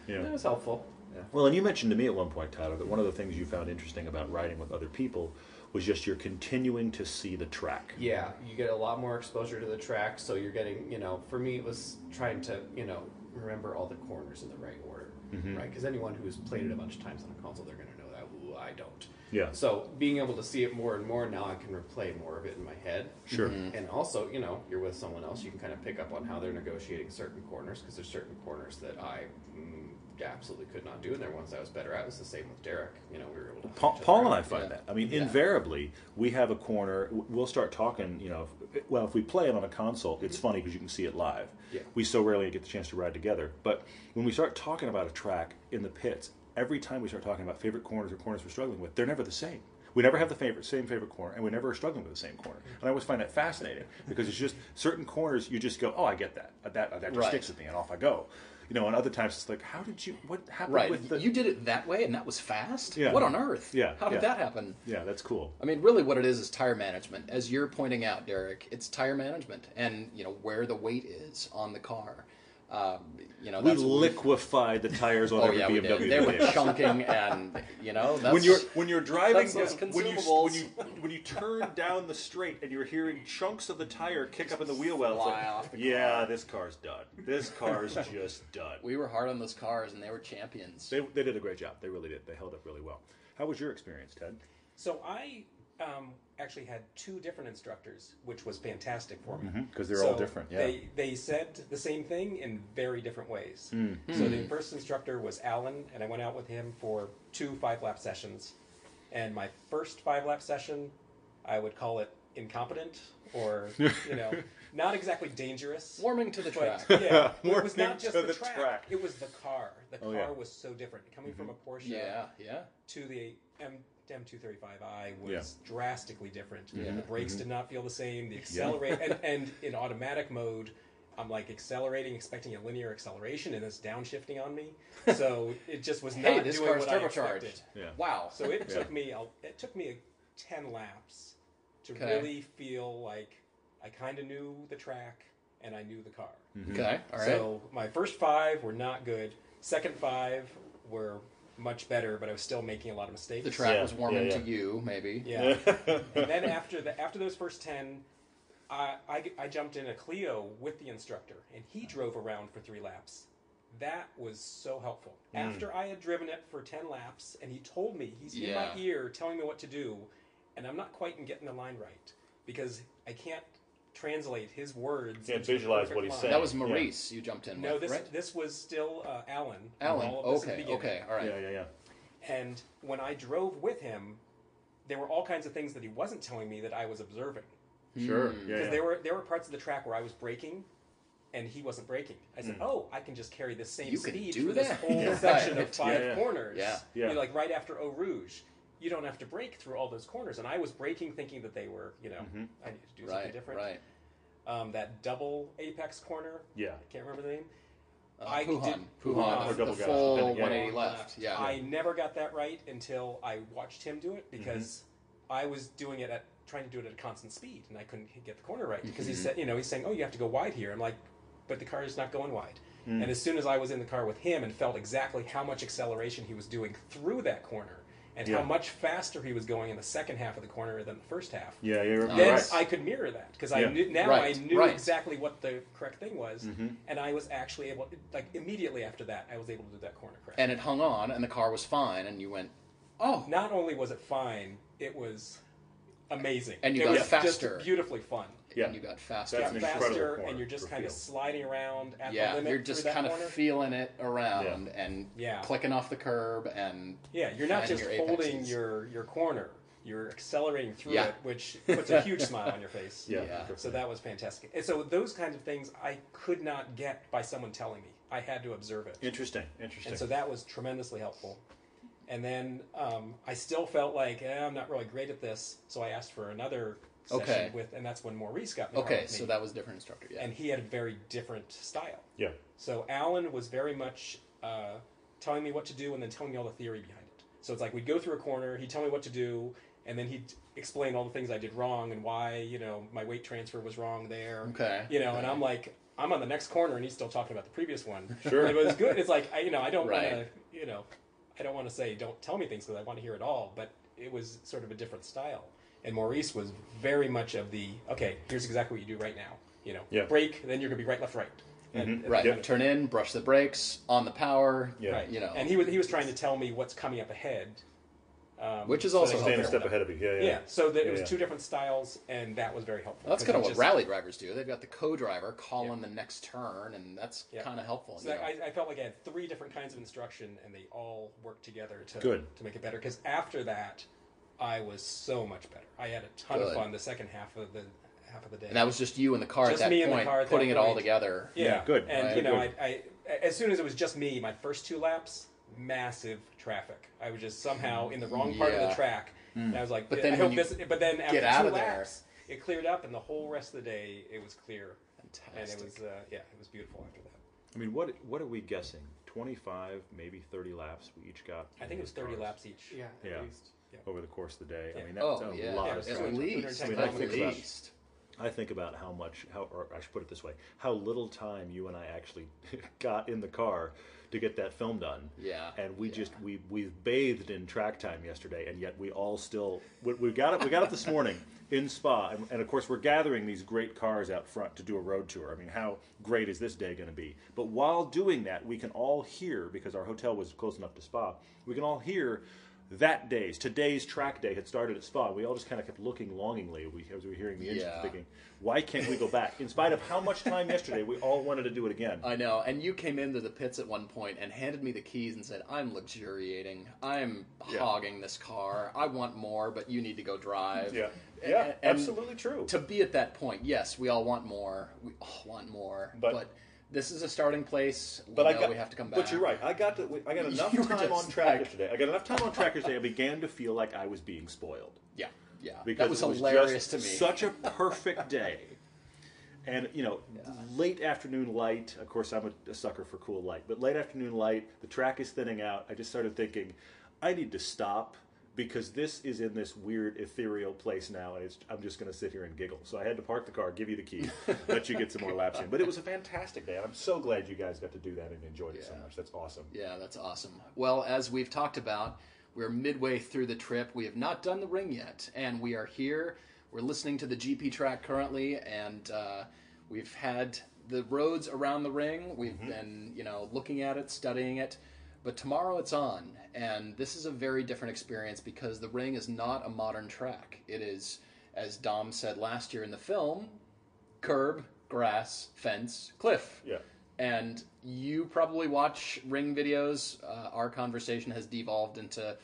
Yeah. it was helpful. Well, and you mentioned to me at one point, Tyler, that one of the things you found interesting about riding with other people was just you're continuing to see the track. Yeah, you get a lot more exposure to the track, so you're getting, you know, for me it was trying to, you know, remember all the corners in the right order, Mhm. right? Because anyone who's played it a bunch of times on a console, they're going to know that. Ooh, I don't. Yeah. So being able to see it more and more now, I can replay more of it in my head. Sure. And also, you know, you're with someone else, you can kind of pick up on how they're negotiating certain corners because there's certain corners that I mm, absolutely could not do, in there once I was better at. It was the same with Derek. You know, we were able to. Paul, Paul and. I find Yeah. that. I mean, Yeah. invariably, we have a corner. We'll start talking. You know, if, well, if we play it on a console, it's mm-hmm. funny because you can see it live. Yeah. We so rarely get the chance to ride together. But when we start talking about a track in the pits, every time we start talking about favorite corners or corners we're struggling with, they're never the same. We never have the favorite, same favorite corner, and we never are struggling with the same corner. Mm-hmm. And I always find that fascinating because it's just certain corners you just go, "Oh, I get that. That that just Right. sticks with me," and off I go. You know, and other times it's like, "How did you? What happened Right. with the?" You did it that way, and that was fast? Yeah. What on earth? Yeah, How did yeah. that happen? yeah, that's cool. I mean, really, what it is is tire management. As you're pointing out, Derek, it's tire management, and you know where the weight is on the car. Um, you know, We that's we've- liquefied the tires on Oh every yeah, BMW. did. They were that chunking, and you know, that's when you're when you're driving that's those down- when you when you when you turn down the straight and you're hearing chunks of the tire kick up in the wheel well. it's like, off the yeah, car." this car's done. This car's just done. we were hard on those cars, and they were champions. They, they did a great job. They really did. They held up really well. How was your experience, Ted? So I um, actually had two different instructors, which was fantastic for me. Because they're all different. Yeah. They they said the same thing in very different ways. Hmm. So the first instructor was Alan, and I went out with him for two five lap sessions. And my first five lap session, I would call it incompetent or you know not exactly dangerous. Warming to the track. But yeah, it was not just to the, the track, track. It was the car. The Oh, car yeah. was so different. Coming from a Porsche Yeah, yeah. to the M M235i was Yeah. drastically different. Yeah. The brakes mm-hmm. did not feel the same. The accelerate and, and in automatic mode, I'm like accelerating, expecting a linear acceleration, and it's downshifting on me. So it just was not Hey, this doing car's what I turbocharged. expected. Yeah. Wow. So it Yeah. took me a, it took me ten laps to Okay. really feel like I kind of knew the track and I knew the car. Mm-hmm. okay, all right. So my first five were not good. Second five were much better, but I was still making a lot of mistakes. the track Yeah, was warming yeah, to you, maybe. Yeah. and then after the after those first ten, I, I I jumped in a Clio with the instructor, and he uh-huh. drove around for three laps. That was so helpful. Mm. After I had driven it for ten laps, and he told me he's in Yeah. my ear telling me what to do, and I'm not quite in getting the line right because I can't translate his words. Can't visualize what he's line. saying. That was Maurice you jumped in No, with, this right? this was still uh, Alan. Alan. All of this in the Okay, okay, all right. Yeah, yeah, yeah. And when I drove with him, there were all kinds of things that he wasn't telling me that I was observing. Sure. Yeah. because yeah. there were there were parts of the track where I was braking, and he wasn't braking. I said, "Oh, I can just carry the same You speed do for this whole Yeah. section of five Yeah, yeah. corners." Yeah. You Yeah. know, like right after Eau Rouge, you don't have to brake through all those corners. And I was braking thinking that they were, you know, Mm-hmm. I need to do something Right, different. right. Um, that double apex corner, yeah. I can't remember the name. Uh, I Pouhon. did- Pouhon. Pouhon. the Or double gas, full yeah. 180 left. Yeah. I never got that right until I watched him do it because I was doing it at trying to do it at a constant speed and I couldn't get the corner right because he said, you know, he's saying, "Oh, you have to go wide here." I'm like, "But the car is not going wide." And as soon as I was in the car with him and felt exactly how much acceleration he was doing through that corner and Yeah. how much faster he was going in the second half of the corner than the first half, Yeah, you're, you're then right. I could mirror that because I knew now Right, I knew right. exactly what the correct thing was, Mm-hmm. and I was actually able, like immediately after that, I was able to do that corner correct. and it hung on, and the car was fine, and you went, oh, not only was it fine, it was amazing. And you it got was faster. just beautifully fun. Yeah. and you got faster. That's Got an incredible faster, corner and you're just for kind of sliding around at yeah, the limit. you're just through that kind of corner. feeling it around and Yeah. clicking off the curb and Yeah, you're not just your holding your your corner. You're accelerating through Yeah. it, which puts a huge smile on your face. Yeah. Yeah. So that was fantastic. And so those kinds of things I could not get by someone telling me. I had to observe it. Interesting. Interesting. And so that was tremendously helpful. And then um, I still felt like eh, I'm not really great at this, so I asked for another session Okay. with, and that's when Maurice got in the car okay, with me. so that was a different instructor. Yeah, and he had a very different style. yeah. So Alan was very much uh, telling me what to do and then telling me all the theory behind it. So it's like we'd go through a corner, he'd tell me what to do, and then he'd explain all the things I did wrong and why you know my weight transfer was wrong there. Okay. You know, and I'm like, I'm on the next corner, and he's still talking about the previous one. Sure. it was good. It's like I, you know, I don't Right. want to, you know, I don't want to say don't tell me things because I want to hear it all, but it was sort of a different style. And Maurice was very much of the okay. Here's exactly what you do right now. You know, Yeah. brake, then you're gonna be right, left, right. And, and right. Yep. Turn in, brush the brakes, on the power. Yeah. Right. You know, and he was he was trying to tell me what's coming up ahead, um, Which is also that- Staying a step ahead of you. Yeah. Yeah. Yeah. So that Yeah, it was yeah. two different styles, and that was very helpful. Well, that's kind of what just- rally drivers do. They've got the co-driver calling Yeah. the next turn, and that's Yeah. kind of helpful. So. I, I felt like I had three different kinds of instruction, and they all worked together to Good. to make it better. Because after that, I was so much better. I had a ton Good. of fun the second half of the half of the day. and that was just you in the car Just at that me in the point, car at that putting it all together. yeah, good. And Right. you know, I, I as soon as it was just me, my first two laps, massive traffic. I was just somehow in the wrong part of the track, and I was like, But then when hope this. But then after get out two of there- laps, it cleared up, and the whole rest of the day it was clear, Fantastic. and it was uh, yeah, it was beautiful after that. I mean, what what are we guessing? Twenty-five, maybe thirty laps we each got. I think it was thirty cars laps each. Yeah, at Yeah. least. Over the course of the day. I mean, that's Oh a yeah, lot Yeah, of it's at least. I mean, I at think about- least. I think about how much, how, or I should put it this way, how little time you and I actually got in the car to get that film done. Yeah, And we yeah. just we we bathed in track time yesterday, and yet we all still we, we got it. We got it this morning in Spa, and, and of course we're gathering these great cars out front to do a road tour. I mean, how great is this day going to be? But while doing that, we can all hear because our hotel was close enough to Spa. We can all hear that day's today's track day had started at Spa. We all just kind of kept looking longingly we, as we were hearing the engine, Yeah. thinking, "Why can't we go back?" In spite of how much time yesterday, we all wanted to do it again. I know, and you came into the pits at one point and handed me the keys and said, "I'm luxuriating. I'm Yeah. hogging this car. I want more, but you need to go drive." yeah, yeah, and absolutely true. To be at that point, yes, we all want more. We all want more, But- but, this is a starting place. We But I got, we have to come back. But you're right. I got to, I got enough You time on track like- yesterday. I got enough time on track yesterday. I began to feel like I was being spoiled Yeah, yeah. because that was it was hilarious just to me. Such a perfect day, and you know, late afternoon light. Of course, I'm a, a sucker for cool light, but late afternoon light. The track is thinning out. I just started thinking, I need to stop. Because this is in this weird ethereal place now, and it's, I'm just going to sit here and giggle. So I had to park the car, give you the key, let you get some more laps in. But it was a fantastic day, and I'm so glad you guys got to do that and enjoyed it so much. That's awesome. Yeah, that's awesome. Well, as we've talked about, we're midway through the trip. We have not done the ring yet, and we are here. We're listening to the GP track currently, and uh, we've had the roads around the ring. We've been, you know, looking at it, studying it. But tomorrow it's on, and this is a very different experience because the ring is not a modern track. It is, as Dom said last year in the film, curb, grass, fence, cliff Yeah. and you probably watch ring videos. Uh, our conversation has devolved into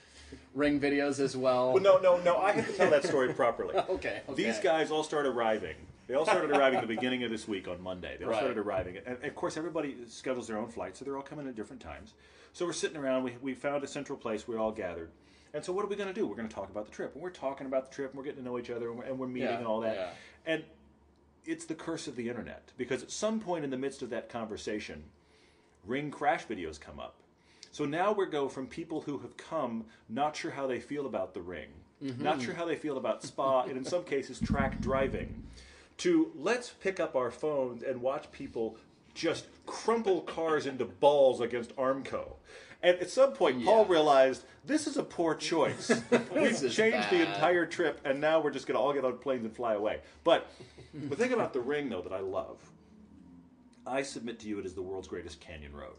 ring videos as well. Well, no, no, no. I have to tell that story properly. Okay, okay. These guys all start arriving. They all started arriving at the beginning of this week on Monday. They all Right. started arriving, and of course, everybody schedules their own flight, so they're all coming at different times. So we're sitting around. We we found a central place. We're all gathered. And so, what are we going to do? We're going to talk about the trip, and we're talking about the trip, and we're getting to know each other, and we're, and we're meeting Yeah, and all that. yeah. And it's the curse of the internet because at some point in the midst of that conversation, ring crash videos come up. So now we go from people who have come not sure how they feel about the ring, not mm-hmm. sure how they feel about spa, and in some cases track driving, to let's pick up our phones and watch people just crumple cars into balls against Armco. And at some point, Paul realized this is a poor choice. We've changed the entire trip, and now we're just going to all get on planes and fly away. But the thing about the ring, though, that I love, I submit to you it is the world's greatest canyon road.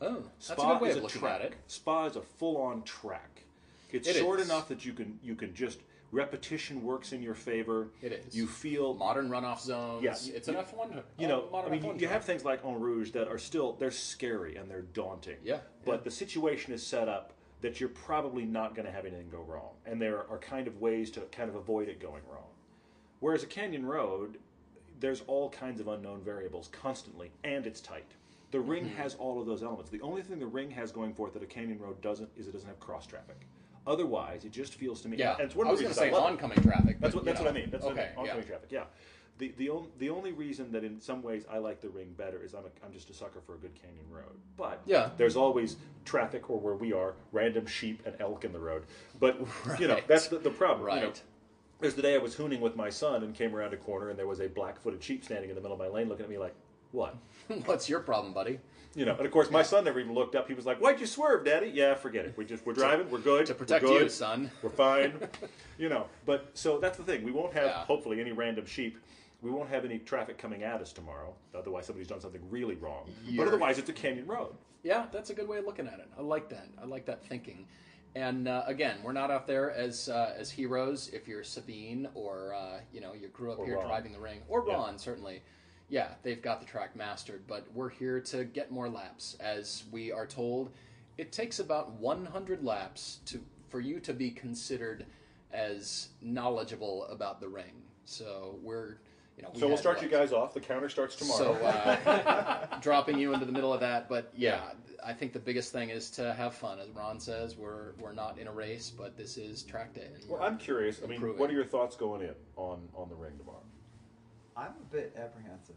oh, that's Spa a good way is of looking track. at it. Spa is a full-on track. It's It short is. enough that you can you can just repetition works in your favor. It is. You feel Modern runoff zones. Yes. it's an You- F one. you know, I mean, you, you have things like Eau Rouge that are still they're scary and they're daunting. Yeah, But yeah. the situation is set up that you're probably not going to have anything go wrong, and there are kind of ways to kind of avoid it going wrong. Whereas a canyon road, there's all kinds of unknown variables constantly, and it's tight. The ring Mm-hmm. has all of those elements. The only thing the ring has going for it that a canyon road doesn't is it doesn't have cross traffic. Otherwise, it just feels to me. Yeah, and it's one I was going to say I love it. oncoming traffic. That's what that's you what I mean. That's what I okay. mean. Oncoming yeah. traffic. Yeah. The the only the only reason that in some ways I like the ring better is I'm a, I'm just a sucker for a good canyon road. But Yeah. there's always traffic or where we are random sheep and elk in the road. But you know that's the, the problem. you know. Right. There's the day I was hooning with my son and came around a corner and there was a black-footed sheep standing in the middle of my lane looking at me like, "What?" What's your problem, buddy? You know, and of course my son never even looked up. He was like, "Why'd you swerve, Daddy?" Yeah, forget it. We just we're driving. We're good. To protect we're good. you, son. We're fine. you know, but so that's the thing. We won't have Yeah. hopefully any random sheep. We won't have any traffic coming at us tomorrow. Otherwise, somebody's done something really wrong. But You're- otherwise, it's a canyon road. Yeah, that's a good way of looking at it. I like that. I like that thinking. And uh, again, we're not out there as uh, as heroes. If you're Sabine or uh, you know you grew up Or here Ron. driving the ring, or Yeah. Ron certainly, yeah, they've got the track mastered. But we're here to get more laps, as we are told. It takes about 100 laps to for you to be considered as knowledgeable about the ring. So we're you know we So we'll start what, you guys off. The counter starts tomorrow. so uh, dropping you into the middle of that, but yeah, I think the biggest thing is to have fun. As Ron says, we're we're not in a race, but this is track day. well, I'm curious. I mean, Improving. what are your thoughts going in on on the ring tomorrow? I'm a bit apprehensive.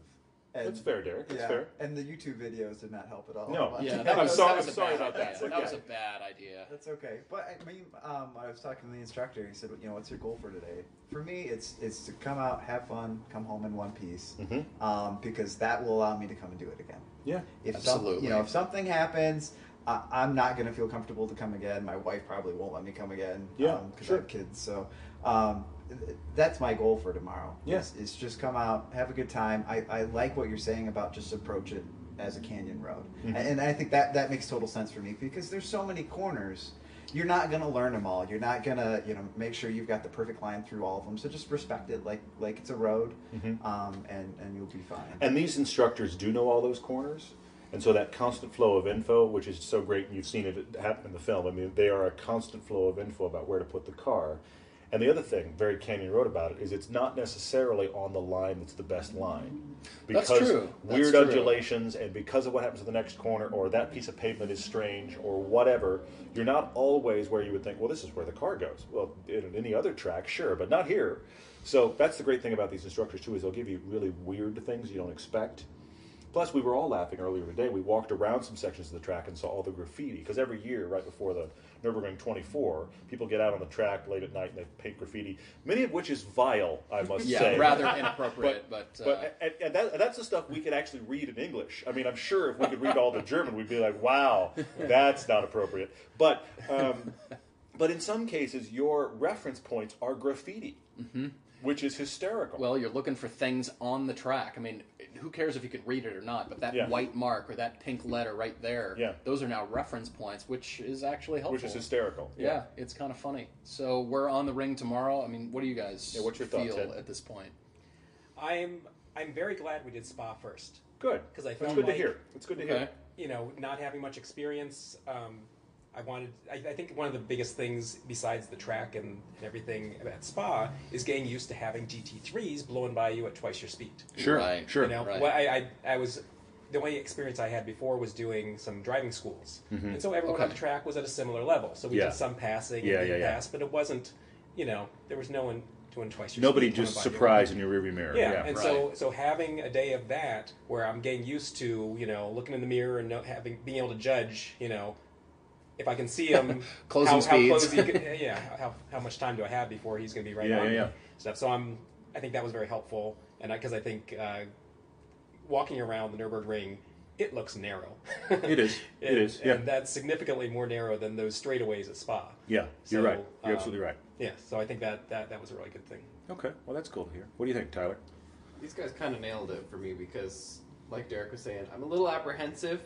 And, That's fair, Derek. That's yeah, fair. and the YouTube videos did not help at all. No. But- yeah, I'm was, sorry- that was I'm sorry bad about that. idea. That was a bad idea. That's okay. But I mean, um, I was talking to the instructor. He said, "You know, what's your goal for today?" For me, it's it's to come out, have fun, come home in one piece, Mhm. um, because that will allow me to come and do it again. Yeah. If Absolutely. Some, you know, if something happens, I, I'm not going to feel comfortable to come again. My wife probably won't let me come again. Yeah, because sure. I have kids. So um, that's my goal for tomorrow. Yeah. is, is just come out, have a good time. I, I like what you're saying about just approach it as a canyon road, Mm-hmm. and, and I think that that makes total sense for me because there's so many corners. You're not gonna learn them all. You're not gonna, you know, make sure you've got the perfect line through all of them. So just respect it, like like it's a road, um, and and you'll be fine. Mm-hmm. And these instructors do know all those corners. And so that constant flow of info, which is so great, and you've seen it happen in the film. I mean, they are a constant flow of info about where to put the car. And the other thing, very Canyon wrote about it, is it's not necessarily on the line that's the best line. That's Because true. That's weird true. undulations and because of what happens to the next corner or that piece of pavement is strange or whatever, you're not always where you would think, well, this is where the car goes. Well, in any other track, sure, but not here. So that's the great thing about these instructors too, is they'll give you really weird things you don't expect. Plus, we were all laughing earlier today. We walked around some sections of the track and saw all the graffiti. Because every year, right before the Nürburgring 24, people get out on the track late at night and they paint graffiti, many of which is vile, I must Yeah, say. rather inappropriate, but, uh, But and, and, that, and that's the stuff we could actually read in English. I mean, I'm sure if we could read all the German, we'd be like, "Wow, that's not appropriate." But um, but in some cases, your reference points are graffiti, which is hysterical. well, you're looking for things on the track. I mean, who cares if you can read it or not? But that Yeah. white mark or that pink letter right there, Yeah. those are now reference points, which is actually helpful. which is hysterical. Yeah, it's kind of funny. So we're on the ring tomorrow. I mean, what do you guys Yeah, what's your feel Ed? at this point? I'm I'm very glad we did Spa first Good, because I That's felt good to hear. It's good to Okay. hear. you know, not having much experience, um, I wanted. I, I think one of the biggest things besides the track and, and everything at Spa is getting used to having GT3s blowing by you at twice your speed. Sure. Right. Sure. You know, Right. well, I, I, I was the only experience I had before was doing some driving schools, mm-hmm. and so everyone on the track was at a similar level. So we Yeah. did some passing, Yeah, and yeah, being yeah. passed, but it wasn't. You know, there was no one doing twice your Nobody speed coming just by you. surprised in your rearview mirror. Yeah, Yeah. and Right. so so having a day of that where I'm getting used to you know looking in the mirror and know, having being able to judge you know if I can see him Closing how, how speeds. close he could, yeah how, how much time do I have before he's going to be right Yeah, on yeah, me yeah. stuff. So I'm I think that was very helpful and because I, think uh, walking around the Nurburgring it looks narrow. It is. It And- Yeah. and that's significantly more narrow than those straightaways at Spa. Yeah. You're So, right. You're um, absolutely right. Yeah, so I think that, that that was a really good thing. Okay. Well, that's cool to hear. What do you think, Tyler? These guys kind of nailed it for me because, like Derek was saying, I'm a little apprehensive,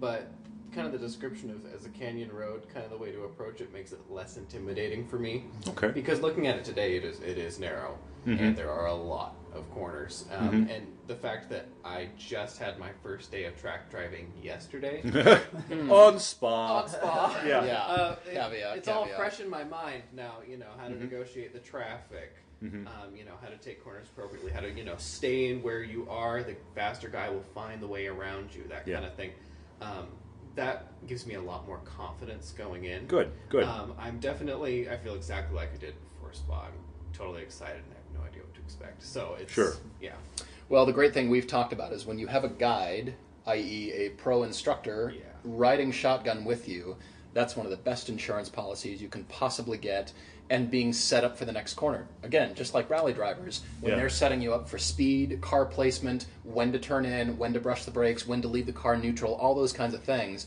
but kind of the description of as a canyon road, kind of the way to approach it makes it less intimidating for me. Okay. Because looking at it today, it is it is narrow, Mhm. and there are a lot of corners. Um, Mhm. And the fact that I just had my first day of track driving yesterday On Spa. on Spa, Yeah. Yeah. uh, it- Caveat, it's all fresh in my mind now. You know how to Mhm. negotiate the traffic. Mhm. Um, you know how to take corners appropriately. How to you know stay in where you are. The faster guy will find the way around you. That Yeah. kind of thing. Um, that gives me a lot more confidence going in. Good. Good. Um, I'm definitely. I feel exactly like I did before Spa. I'm totally excited and I have no idea what to expect. So it's Sure. Yeah. Well, the great thing we've talked about is when you have a guide, i.e., a pro instructor, Yeah. riding shotgun with you, that's one of the best insurance policies you can possibly get. And being set up for the next corner. Again, just like rally drivers, when Yeah. they're setting you up for speed, car placement, when to turn in, when to brush the brakes, when to leave the car neutral, all those kinds of things.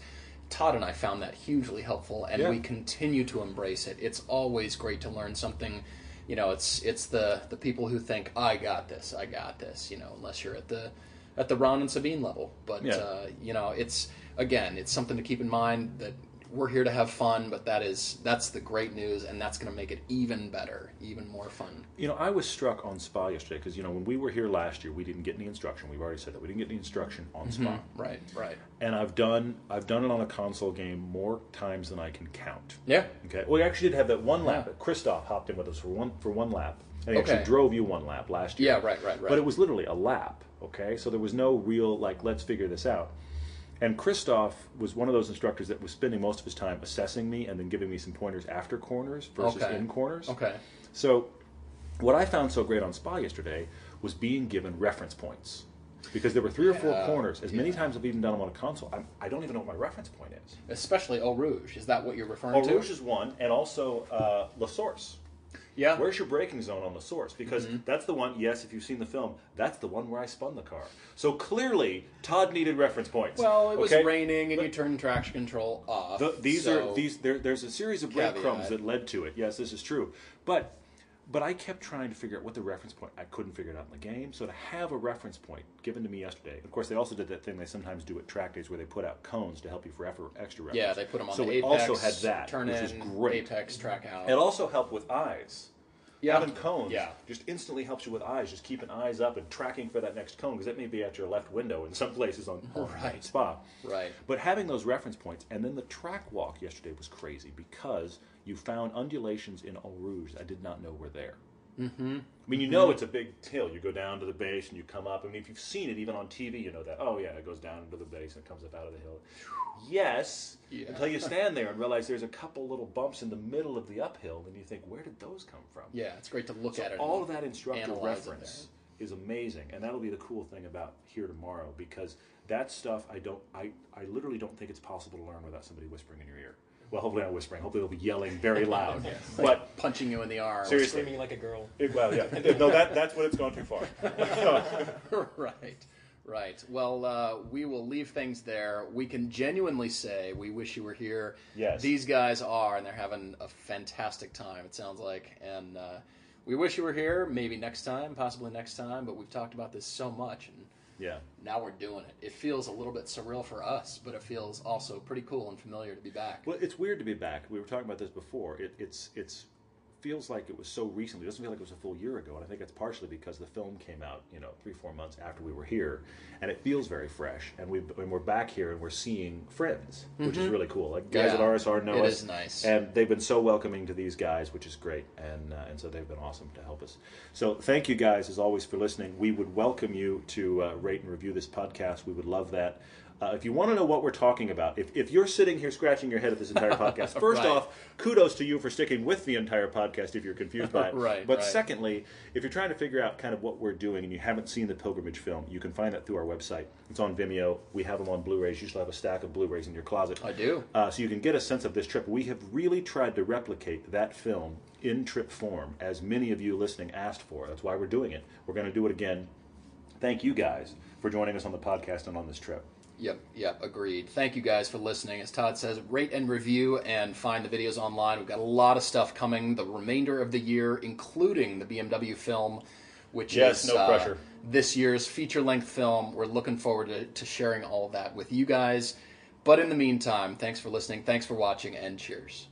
Todd and I found that hugely helpful, and Yeah. we continue to embrace it. It's always great to learn something. You know, it's it's the the people who think I got this, I got this. You know, unless you're at the at the Ron and Sabine level. But Yeah. uh, you know, it's again, it's something to keep in mind that we're here to have fun, but that is that's the great news, and that's going to make it even better, even more fun. You know, I was struck on Spa yesterday because you know when we were here last year, we didn't get any instruction. We've already said that we didn't get any instruction on mm-hmm. Spa, Right, right. and I've done I've done it on a console game more times than I can count. Yeah. Okay. Well, we actually did have that one lap. Yeah. Christoph hopped in with us for one for one lap, and he Okay. actually drove you one lap last year. Yeah, right, right, right. But it was literally a lap. Okay, so there was no real like let's figure this out. And Christoph was one of those instructors that was spending most of his time assessing me and then giving me some pointers after corners versus Okay. in corners. Okay. So, what I found so great on Spa yesterday was being given reference points. Because there were three or four Yeah, corners. As many times I've even done them on a console, I'm, I don't even know what my reference point is. Especially Eau Rouge. Is that what you're referring Oh, to? Rouge is one, and also uh, La Source. Yeah. Where's your braking zone on the source? Because mm-hmm. that's the one, yes, if you've seen the film, that's the one where I spun the car. So clearly, Todd needed reference points. Well, it was okay? raining, and you turned traction control off. The, these so- are these. There, there's a series of breadcrumbs that led to it. Yes, this is true. But but I kept trying to figure out what the reference point. I couldn't figure it out in the game. So to have a reference point given to me yesterday. Of course, they also did that thing they sometimes do at track days where they put out cones to help you for effort, extra reference. Yeah, they put them on so the we apex. also had that, turn which in, was great. apex, track out. It also helped with eyes. Yeah. Having cones Yeah. just instantly helps you with eyes. Just keeping eyes up and tracking for that next cone because it may be at your left window in some places on, on Right. spot. Right. But having those reference points and then the track walk yesterday was crazy because you found undulations in Eau Rouge I did not know were there. Mm-hmm. I mean, you know it's a big hill. You go down to the base and you come up. I mean, if you've seen it even on TV, you know that. Oh yeah, it goes down into the base and comes up out of the hill. Yes, Yeah. until you stand there and realize there's a couple little bumps in the middle of the uphill, and you think, where did those come from? Yeah, it's great to look So at it. all of that instructor reference is amazing, and that'll be the cool thing about here tomorrow because that stuff I don't, I, I literally don't think it's possible to learn without somebody whispering in your ear. Well, hopefully not whispering. Hopefully they'll be yelling very loud. But there. punching you in the arm. Seriously. Screaming like a girl. it- well, yeah, no, that that's when it's gone too far. right, right. Well, uh, we will leave things there. We can genuinely say we wish you were here. Yes. These guys are, and they're having a fantastic time, it sounds like. And uh, we wish you were here, maybe next time, possibly next time, but we've talked about this so much, and Yeah. now we're doing it. It feels a little bit surreal for us, but it feels also pretty cool and familiar to be back. Well, it's weird to be back. We were talking about this before. It, it's it's feels like it was so recently. It doesn't feel like it was a full year ago, and I think it's partially because the film came out, you know, three four months after we were here, and it feels very fresh. And we and we're back here and we're seeing friends, which is really cool. Like guys Mm-hmm. Yeah, at RSR know it us, is nice. and they've been so welcoming to these guys, which is great. And uh, and so they've been awesome to help us. So thank you guys as always for listening. We would welcome you to uh, rate and review this podcast. We would love that. Uh, if you want to know what we're talking about, if, if you're sitting here scratching your head at this entire podcast, first Right. off, kudos to you for sticking with the entire podcast if you're confused by it. Right, But right. secondly, if you're trying to figure out kind of what we're doing and you haven't seen the pilgrimage film, you can find that through our website. It's on Vimeo. We have them on Blu-rays. You should have a stack of Blu-rays in your closet. I do. Uh, so you can get a sense of this trip. We have really tried to replicate that film in trip form, as many of you listening asked for. That's why we're doing it. We're going to do it again. Thank you guys for joining us on the podcast and on this trip. Yep, yep, agreed. Thank you guys for listening. As Todd says, rate and review and find the videos online. We've got a lot of stuff coming the remainder of the year, including the BMW film, which Yes, is no uh, this year's feature length film. We're looking forward to, to sharing all of that with you guys. But in the meantime, thanks for listening, thanks for watching, and cheers.